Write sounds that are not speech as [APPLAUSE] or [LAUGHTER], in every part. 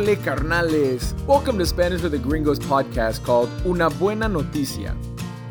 Ole carnales! Welcome to Spanish with the Gringos podcast called Una Buena Noticia.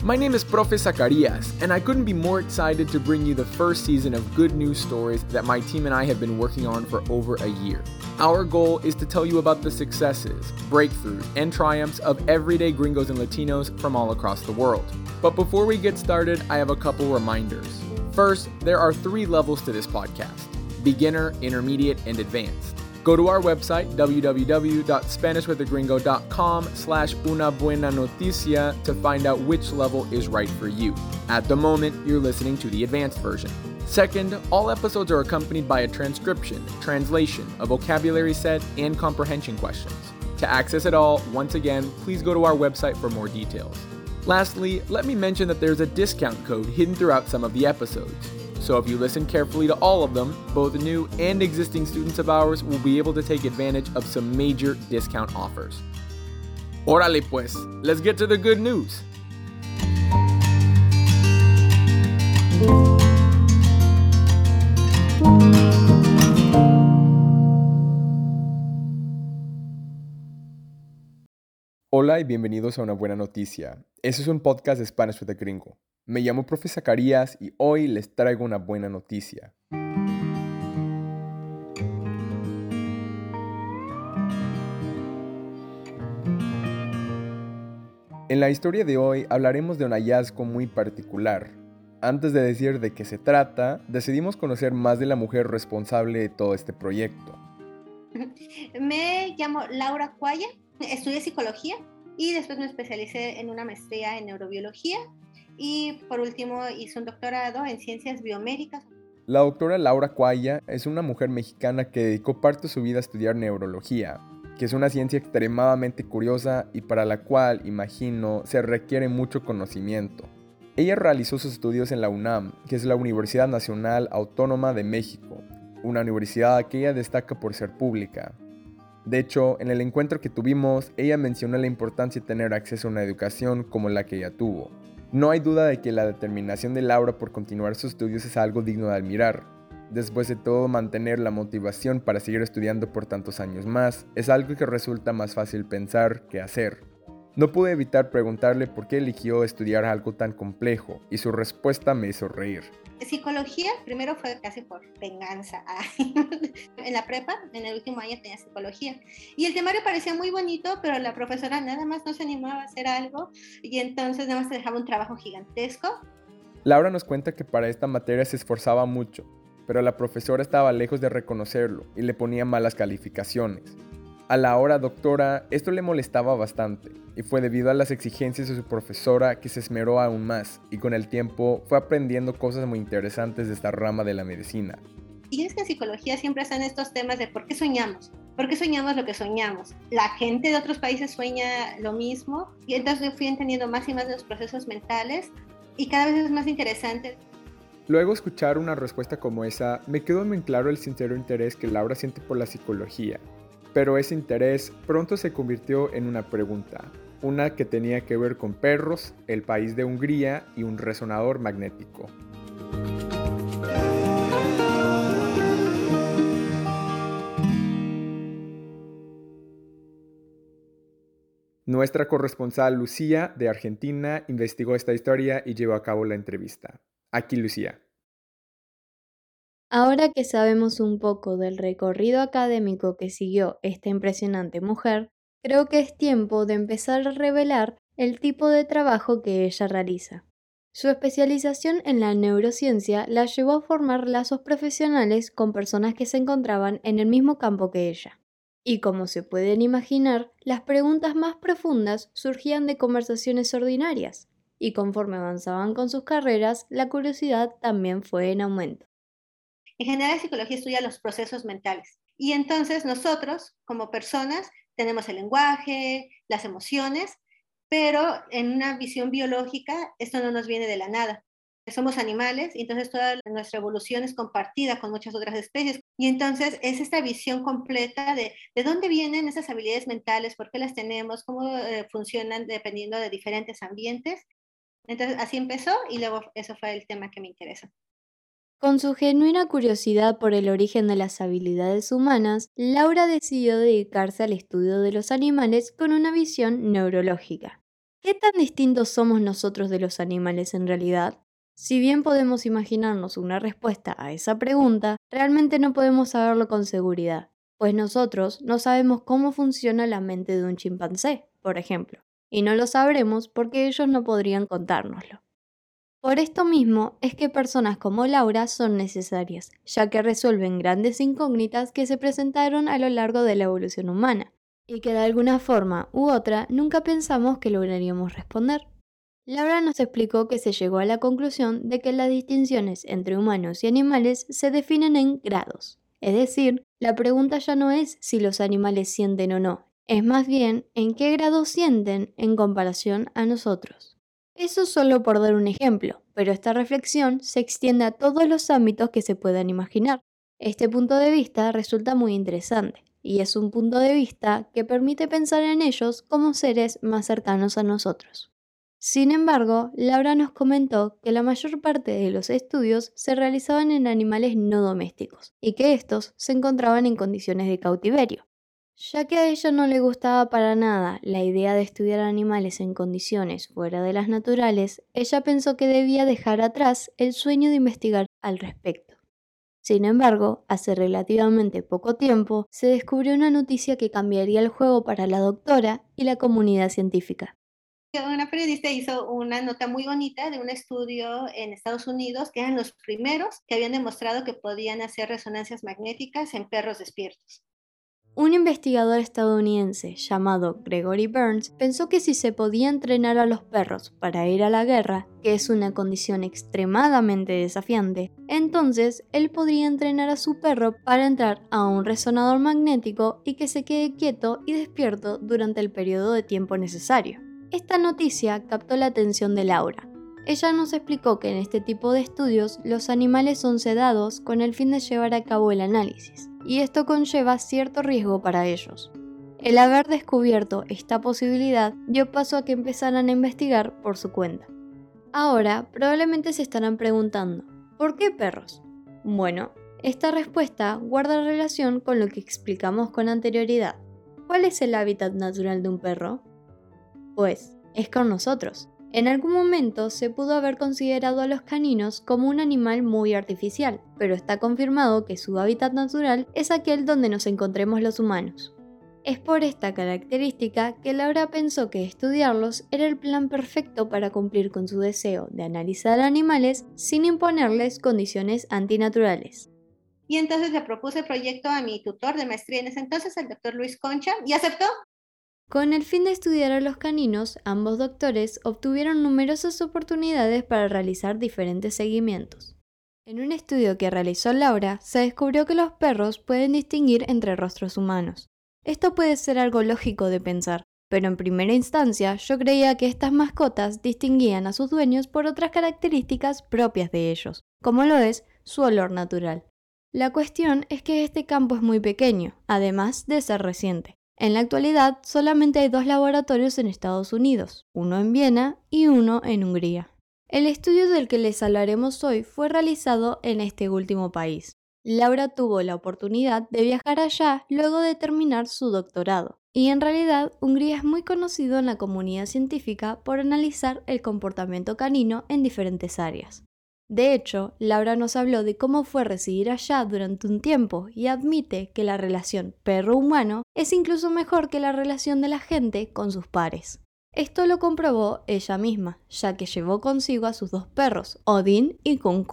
My name is Profe Zacarias, and I couldn't be more excited to bring you the first season of good news stories that my team and I have been working on for over a year. Our goal is to tell you about the successes, breakthroughs, and triumphs of everyday gringos and Latinos from all across the world. But before we get started, I have a couple reminders. First, there are three levels to this podcast beginner, intermediate, and advanced. Go to our website, www.spanishwithagringo.com slash una buena noticia to find out which level is right for you. At the moment, you're listening to the advanced version. Second, all episodes are accompanied by a transcription, translation, a vocabulary set, and comprehension questions. To access it all, once again, please go to our website for more details. Lastly, let me mention that there's a discount code hidden throughout some of the episodes. So if you listen carefully to all of them, both new and existing students of ours will be able to take advantage of some major discount offers. Órale pues, let's get to the good news. Y bienvenidos a una buena noticia. Este es un podcast de Spanish with the Gringo. Me llamo Profe Zacarías y hoy les traigo una buena noticia. En la historia de hoy hablaremos de un hallazgo muy particular. Antes de decir de qué se trata, decidimos conocer más de la mujer responsable de todo este proyecto. [LAUGHS] Me llamo Laura Cuaya, estudié psicología y después me especialicé en una maestría en neurobiología y por último hice un doctorado en ciencias biomédicas. La doctora Laura Cuaya es una mujer mexicana que dedicó parte de su vida a estudiar neurología, que es una ciencia extremadamente curiosa y para la cual, imagino, se requiere mucho conocimiento. Ella realizó sus estudios en la UNAM, que es la Universidad Nacional Autónoma de México, una universidad que ella destaca por ser pública. De hecho, en el encuentro que tuvimos, ella mencionó la importancia de tener acceso a una educación como la que ella tuvo. No hay duda de que la determinación de Laura por continuar sus estudios es algo digno de admirar. Después de todo, mantener la motivación para seguir estudiando por tantos años más es algo que resulta más fácil pensar que hacer. No pude evitar preguntarle por qué eligió estudiar algo tan complejo y su respuesta me hizo reír. Psicología, primero fue casi por venganza. [LAUGHS] en la prepa, en el último año tenía psicología. Y el temario parecía muy bonito, pero la profesora nada más no se animaba a hacer algo y entonces nada más te dejaba un trabajo gigantesco. Laura nos cuenta que para esta materia se esforzaba mucho, pero la profesora estaba lejos de reconocerlo y le ponía malas calificaciones. A la hora doctora, esto le molestaba bastante, y fue debido a las exigencias de su profesora que se esmeró aún más, y con el tiempo fue aprendiendo cosas muy interesantes de esta rama de la medicina. Y es que en psicología siempre están estos temas de por qué soñamos, por qué soñamos lo que soñamos. La gente de otros países sueña lo mismo, y entonces fui entendiendo más y más de los procesos mentales, y cada vez es más interesante. Luego escuchar una respuesta como esa, me quedó muy claro el sincero interés que Laura siente por la psicología pero ese interés pronto se convirtió en una pregunta, una que tenía que ver con perros, el país de Hungría y un resonador magnético. Nuestra corresponsal Lucía de Argentina investigó esta historia y llevó a cabo la entrevista. Aquí Lucía. Ahora que sabemos un poco del recorrido académico que siguió esta impresionante mujer, creo que es tiempo de empezar a revelar el tipo de trabajo que ella realiza. Su especialización en la neurociencia la llevó a formar lazos profesionales con personas que se encontraban en el mismo campo que ella. Y como se pueden imaginar, las preguntas más profundas surgían de conversaciones ordinarias, y conforme avanzaban con sus carreras, la curiosidad también fue en aumento. En general, la psicología estudia los procesos mentales. Y entonces nosotros, como personas, tenemos el lenguaje, las emociones, pero en una visión biológica esto no nos viene de la nada. Somos animales y entonces toda nuestra evolución es compartida con muchas otras especies. Y entonces es esta visión completa de de dónde vienen esas habilidades mentales, por qué las tenemos, cómo eh, funcionan dependiendo de diferentes ambientes. Entonces así empezó y luego eso fue el tema que me interesa. Con su genuina curiosidad por el origen de las habilidades humanas, Laura decidió dedicarse al estudio de los animales con una visión neurológica. ¿Qué tan distintos somos nosotros de los animales en realidad? Si bien podemos imaginarnos una respuesta a esa pregunta, realmente no podemos saberlo con seguridad, pues nosotros no sabemos cómo funciona la mente de un chimpancé, por ejemplo, y no lo sabremos porque ellos no podrían contárnoslo. Por esto mismo es que personas como Laura son necesarias, ya que resuelven grandes incógnitas que se presentaron a lo largo de la evolución humana, y que de alguna forma u otra nunca pensamos que lograríamos responder. Laura nos explicó que se llegó a la conclusión de que las distinciones entre humanos y animales se definen en grados. Es decir, la pregunta ya no es si los animales sienten o no, es más bien en qué grado sienten en comparación a nosotros. Eso solo por dar un ejemplo, pero esta reflexión se extiende a todos los ámbitos que se puedan imaginar. Este punto de vista resulta muy interesante, y es un punto de vista que permite pensar en ellos como seres más cercanos a nosotros. Sin embargo, Laura nos comentó que la mayor parte de los estudios se realizaban en animales no domésticos y que estos se encontraban en condiciones de cautiverio, ya que a ella no le gustaba para nada la idea de estudiar animales en condiciones fuera de las naturales, ella pensó que debía dejar atrás el sueño de investigar al respecto. Sin embargo, hace relativamente poco tiempo se descubrió una noticia que cambiaría el juego para la doctora y la comunidad científica. Una periodista hizo una nota muy bonita de un estudio en Estados Unidos que eran los primeros que habían demostrado que podían hacer resonancias magnéticas en perros despiertos. Un investigador estadounidense llamado Gregory Burns pensó que si se podía entrenar a los perros para ir a la guerra, que es una condición extremadamente desafiante, entonces él podría entrenar a su perro para entrar a un resonador magnético y que se quede quieto y despierto durante el periodo de tiempo necesario. Esta noticia captó la atención de Laura. Ella nos explicó que en este tipo de estudios los animales son sedados con el fin de llevar a cabo el análisis y esto conlleva cierto riesgo para ellos. El haber descubierto esta posibilidad dio paso a que empezaran a investigar por su cuenta. Ahora probablemente se estarán preguntando, ¿por qué perros? Bueno, esta respuesta guarda relación con lo que explicamos con anterioridad. ¿Cuál es el hábitat natural de un perro? Pues es con nosotros. En algún momento se pudo haber considerado a los caninos como un animal muy artificial, pero está confirmado que su hábitat natural es aquel donde nos encontremos los humanos. Es por esta característica que Laura pensó que estudiarlos era el plan perfecto para cumplir con su deseo de analizar animales sin imponerles condiciones antinaturales. Y entonces le propuse el proyecto a mi tutor de maestría en ese entonces, el doctor Luis Concha, y aceptó. Con el fin de estudiar a los caninos, ambos doctores obtuvieron numerosas oportunidades para realizar diferentes seguimientos. En un estudio que realizó Laura, se descubrió que los perros pueden distinguir entre rostros humanos. Esto puede ser algo lógico de pensar, pero en primera instancia yo creía que estas mascotas distinguían a sus dueños por otras características propias de ellos, como lo es su olor natural. La cuestión es que este campo es muy pequeño, además de ser reciente. En la actualidad solamente hay dos laboratorios en Estados Unidos, uno en Viena y uno en Hungría. El estudio del que les hablaremos hoy fue realizado en este último país. Laura tuvo la oportunidad de viajar allá luego de terminar su doctorado. Y en realidad, Hungría es muy conocido en la comunidad científica por analizar el comportamiento canino en diferentes áreas. De hecho, Laura nos habló de cómo fue residir allá durante un tiempo y admite que la relación perro-humano es incluso mejor que la relación de la gente con sus pares. Esto lo comprobó ella misma, ya que llevó consigo a sus dos perros, Odin y Kun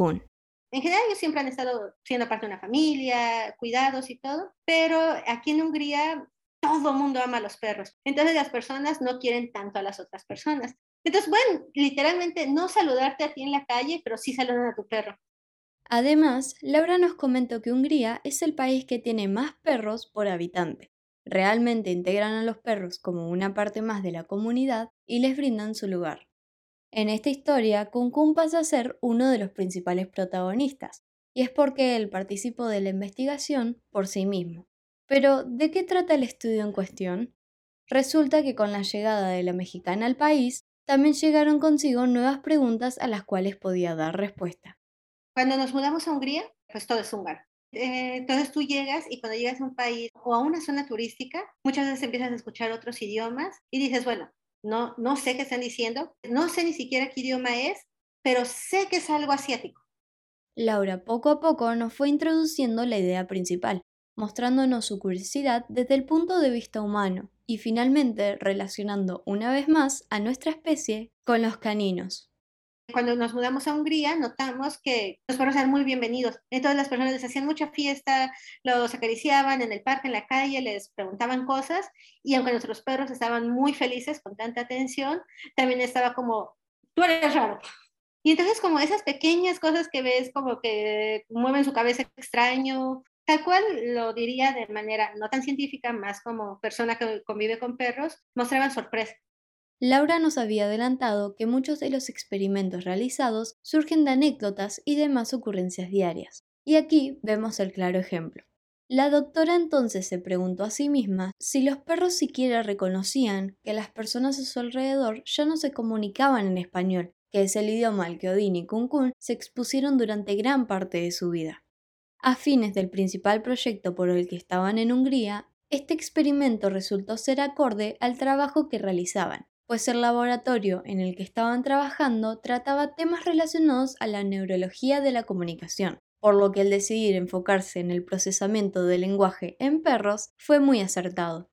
En general ellos siempre han estado siendo parte de una familia, cuidados y todo, pero aquí en Hungría todo el mundo ama a los perros. Entonces las personas no quieren tanto a las otras personas. Entonces, bueno, literalmente no saludarte a ti en la calle, pero sí saludar a tu perro. Además, Laura nos comentó que Hungría es el país que tiene más perros por habitante. Realmente integran a los perros como una parte más de la comunidad y les brindan su lugar. En esta historia, Kun pasa a ser uno de los principales protagonistas, y es porque él participó de la investigación por sí mismo. Pero, ¿de qué trata el estudio en cuestión? Resulta que con la llegada de la mexicana al país, también llegaron consigo nuevas preguntas a las cuales podía dar respuesta. Cuando nos mudamos a Hungría, pues todo es húngaro. Eh, entonces tú llegas y cuando llegas a un país o a una zona turística, muchas veces empiezas a escuchar otros idiomas y dices, bueno, no, no sé qué están diciendo, no sé ni siquiera qué idioma es, pero sé que es algo asiático. Laura poco a poco nos fue introduciendo la idea principal, mostrándonos su curiosidad desde el punto de vista humano y finalmente relacionando una vez más a nuestra especie con los caninos. Cuando nos mudamos a Hungría, notamos que los perros eran muy bienvenidos. Entonces las personas les hacían mucha fiesta, los acariciaban en el parque, en la calle, les preguntaban cosas y aunque nuestros perros estaban muy felices con tanta atención, también estaba como, tú eres raro. Y entonces como esas pequeñas cosas que ves como que mueven su cabeza extraño, tal cual lo diría de manera no tan científica, más como persona que convive con perros, mostraban sorpresa. Laura nos había adelantado que muchos de los experimentos realizados surgen de anécdotas y demás ocurrencias diarias. Y aquí vemos el claro ejemplo. La doctora entonces se preguntó a sí misma si los perros siquiera reconocían que las personas a su alrededor ya no se comunicaban en español, que es el idioma al que Odín y Kunkun se expusieron durante gran parte de su vida. A fines del principal proyecto por el que estaban en Hungría, este experimento resultó ser acorde al trabajo que realizaban, pues el laboratorio en el que estaban trabajando trataba temas relacionados a la neurología de la comunicación, por lo que el decidir enfocarse en el procesamiento del lenguaje en perros fue muy acertado.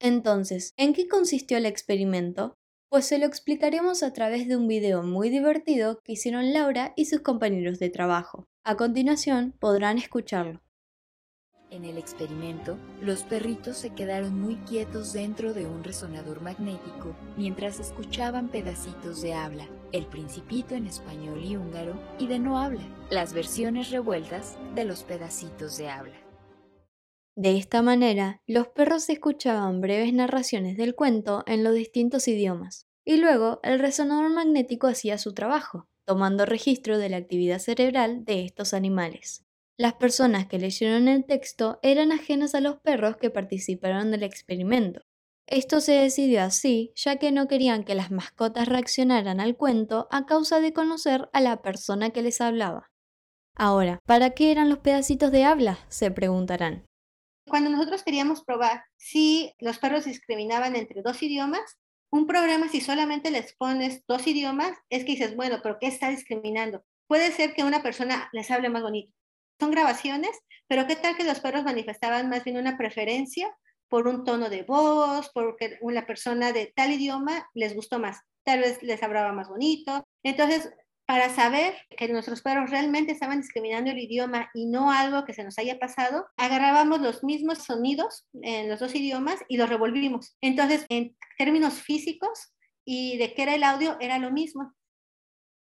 Entonces, ¿en qué consistió el experimento? Pues se lo explicaremos a través de un video muy divertido que hicieron Laura y sus compañeros de trabajo. A continuación podrán escucharlo. En el experimento, los perritos se quedaron muy quietos dentro de un resonador magnético mientras escuchaban pedacitos de habla, el principito en español y húngaro y de no habla, las versiones revueltas de los pedacitos de habla. De esta manera, los perros escuchaban breves narraciones del cuento en los distintos idiomas, y luego el resonador magnético hacía su trabajo, tomando registro de la actividad cerebral de estos animales. Las personas que leyeron el texto eran ajenas a los perros que participaron del experimento. Esto se decidió así, ya que no querían que las mascotas reaccionaran al cuento a causa de conocer a la persona que les hablaba. Ahora, ¿para qué eran los pedacitos de habla? se preguntarán. Cuando nosotros queríamos probar si los perros discriminaban entre dos idiomas, un programa si solamente les pones dos idiomas, es que dices, bueno, pero ¿qué está discriminando? Puede ser que una persona les hable más bonito, son grabaciones, pero ¿qué tal que los perros manifestaban más bien una preferencia por un tono de voz, porque una persona de tal idioma les gustó más? Tal vez les hablaba más bonito. Entonces, para saber que nuestros perros realmente estaban discriminando el idioma y no algo que se nos haya pasado, agarrábamos los mismos sonidos en los dos idiomas y los revolvimos. Entonces, en términos físicos y de qué era el audio, era lo mismo.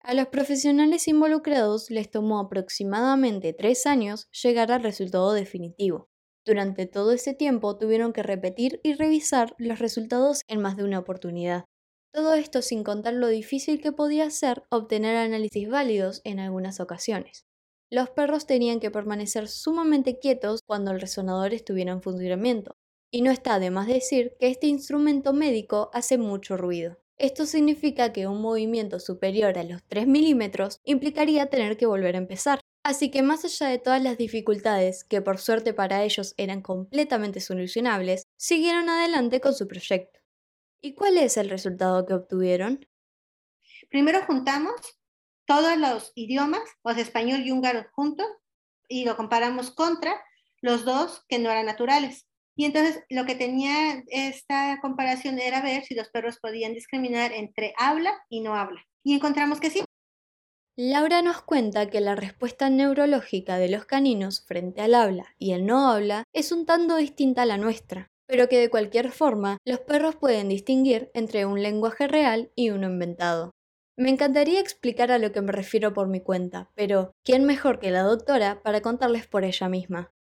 A los profesionales involucrados les tomó aproximadamente tres años llegar al resultado definitivo. Durante todo ese tiempo tuvieron que repetir y revisar los resultados en más de una oportunidad. Todo esto sin contar lo difícil que podía ser obtener análisis válidos en algunas ocasiones. Los perros tenían que permanecer sumamente quietos cuando el resonador estuviera en funcionamiento, y no está de más decir que este instrumento médico hace mucho ruido. Esto significa que un movimiento superior a los 3 milímetros implicaría tener que volver a empezar. Así que más allá de todas las dificultades, que por suerte para ellos eran completamente solucionables, siguieron adelante con su proyecto. ¿Y cuál es el resultado que obtuvieron? Primero juntamos todos los idiomas, o español y húngaro juntos, y lo comparamos contra los dos que no eran naturales. Y entonces lo que tenía esta comparación era ver si los perros podían discriminar entre habla y no habla. Y encontramos que sí. Laura nos cuenta que la respuesta neurológica de los caninos frente al habla y el no habla es un tanto distinta a la nuestra, pero que de cualquier forma los perros pueden distinguir entre un lenguaje real y uno inventado. Me encantaría explicar a lo que me refiero por mi cuenta, pero ¿quién mejor que la doctora para contarles por ella misma?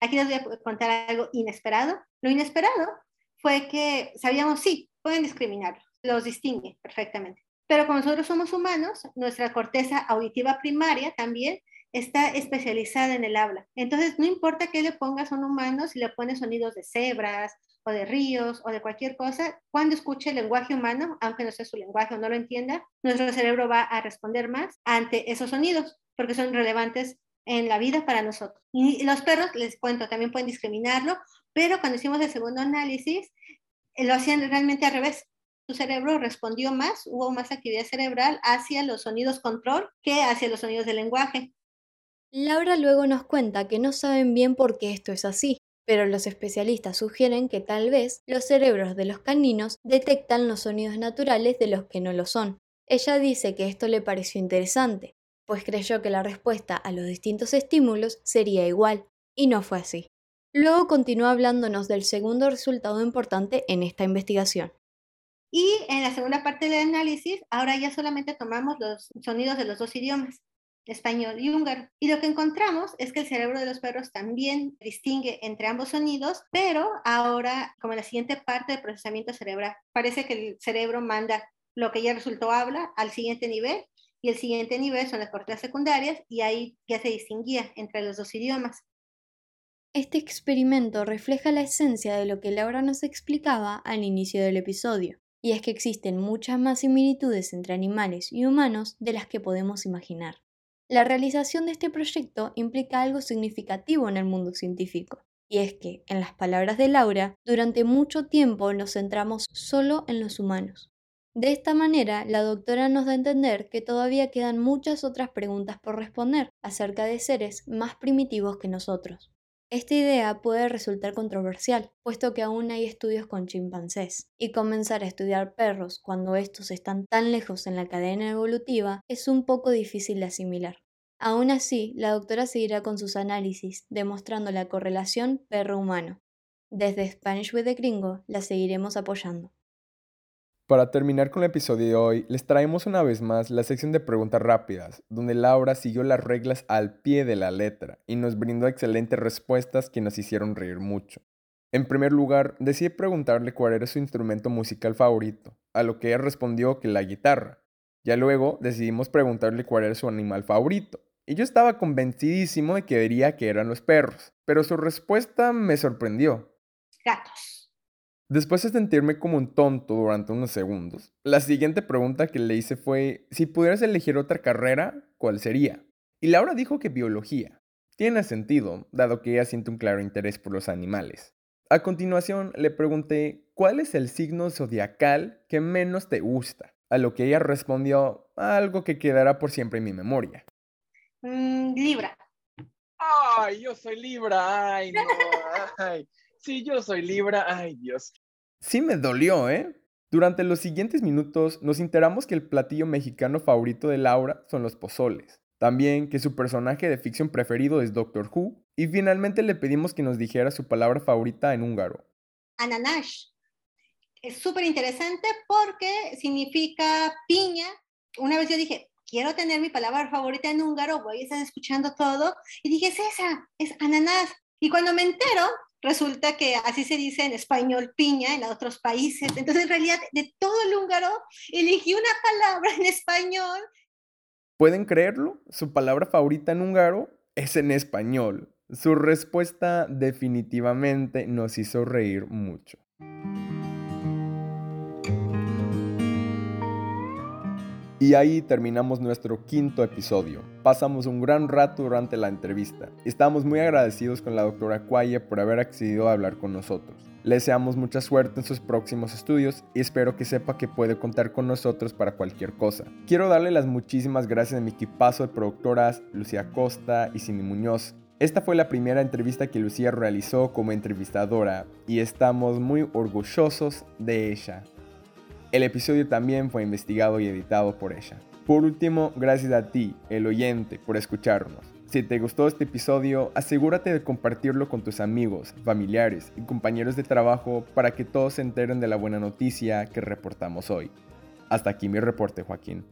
Aquí les voy a contar algo inesperado. Lo inesperado fue que sabíamos, sí, pueden discriminar, los distingue perfectamente. Pero como nosotros somos humanos, nuestra corteza auditiva primaria también está especializada en el habla. Entonces, no importa qué le pongas a un humano, si le pones sonidos de cebras o de ríos o de cualquier cosa, cuando escuche el lenguaje humano, aunque no sea su lenguaje o no lo entienda, nuestro cerebro va a responder más ante esos sonidos porque son relevantes en la vida para nosotros. Y los perros, les cuento, también pueden discriminarlo, pero cuando hicimos el segundo análisis, eh, lo hacían realmente al revés. Su cerebro respondió más, hubo más actividad cerebral hacia los sonidos control que hacia los sonidos del lenguaje. Laura luego nos cuenta que no saben bien por qué esto es así, pero los especialistas sugieren que tal vez los cerebros de los caninos detectan los sonidos naturales de los que no lo son. Ella dice que esto le pareció interesante, pues creyó que la respuesta a los distintos estímulos sería igual, y no fue así. Luego continúa hablándonos del segundo resultado importante en esta investigación. Y en la segunda parte del análisis, ahora ya solamente tomamos los sonidos de los dos idiomas español y húngaro. Y lo que encontramos es que el cerebro de los perros también distingue entre ambos sonidos, pero ahora como la siguiente parte del procesamiento cerebral. Parece que el cerebro manda lo que ya resultó habla al siguiente nivel y el siguiente nivel son las cortezas secundarias y ahí ya se distinguía entre los dos idiomas. Este experimento refleja la esencia de lo que Laura nos explicaba al inicio del episodio, y es que existen muchas más similitudes entre animales y humanos de las que podemos imaginar. La realización de este proyecto implica algo significativo en el mundo científico, y es que, en las palabras de Laura, durante mucho tiempo nos centramos solo en los humanos. De esta manera, la doctora nos da a entender que todavía quedan muchas otras preguntas por responder acerca de seres más primitivos que nosotros. Esta idea puede resultar controversial, puesto que aún hay estudios con chimpancés, y comenzar a estudiar perros cuando estos están tan lejos en la cadena evolutiva es un poco difícil de asimilar. Aún así, la doctora seguirá con sus análisis, demostrando la correlación perro-humano. Desde Spanish with the Gringo la seguiremos apoyando. Para terminar con el episodio de hoy, les traemos una vez más la sección de preguntas rápidas, donde Laura siguió las reglas al pie de la letra y nos brindó excelentes respuestas que nos hicieron reír mucho. En primer lugar, decidí preguntarle cuál era su instrumento musical favorito, a lo que ella respondió que la guitarra. Ya luego decidimos preguntarle cuál era su animal favorito, y yo estaba convencidísimo de que diría que eran los perros, pero su respuesta me sorprendió. Gatos. Después de sentirme como un tonto durante unos segundos, la siguiente pregunta que le hice fue, si pudieras elegir otra carrera, ¿cuál sería? Y Laura dijo que biología. Tiene sentido, dado que ella siente un claro interés por los animales. A continuación le pregunté, ¿cuál es el signo zodiacal que menos te gusta? A lo que ella respondió, algo que quedará por siempre en mi memoria. Mm, libra. Ay, yo soy Libra, ay, no, [LAUGHS] ay. Sí, yo soy Libra. Ay, Dios. Sí me dolió, ¿eh? Durante los siguientes minutos nos enteramos que el platillo mexicano favorito de Laura son los pozoles. También que su personaje de ficción preferido es Doctor Who. Y finalmente le pedimos que nos dijera su palabra favorita en húngaro. Ananash. Es súper interesante porque significa piña. Una vez yo dije, quiero tener mi palabra favorita en húngaro, voy a estar escuchando todo. Y dije, es esa, es ananas. Y cuando me entero, resulta que así se dice en español piña en otros países. Entonces, en realidad, de todo el húngaro, elegí una palabra en español. ¿Pueden creerlo? Su palabra favorita en húngaro es en español. Su respuesta definitivamente nos hizo reír mucho. Y ahí terminamos nuestro quinto episodio. Pasamos un gran rato durante la entrevista. Estamos muy agradecidos con la doctora Cuaya por haber accedido a hablar con nosotros. Le deseamos mucha suerte en sus próximos estudios y espero que sepa que puede contar con nosotros para cualquier cosa. Quiero darle las muchísimas gracias a mi equipazo de productoras Lucía Costa y Cindy Muñoz. Esta fue la primera entrevista que Lucía realizó como entrevistadora y estamos muy orgullosos de ella. El episodio también fue investigado y editado por ella. Por último, gracias a ti, el oyente, por escucharnos. Si te gustó este episodio, asegúrate de compartirlo con tus amigos, familiares y compañeros de trabajo para que todos se enteren de la buena noticia que reportamos hoy. Hasta aquí mi reporte, Joaquín.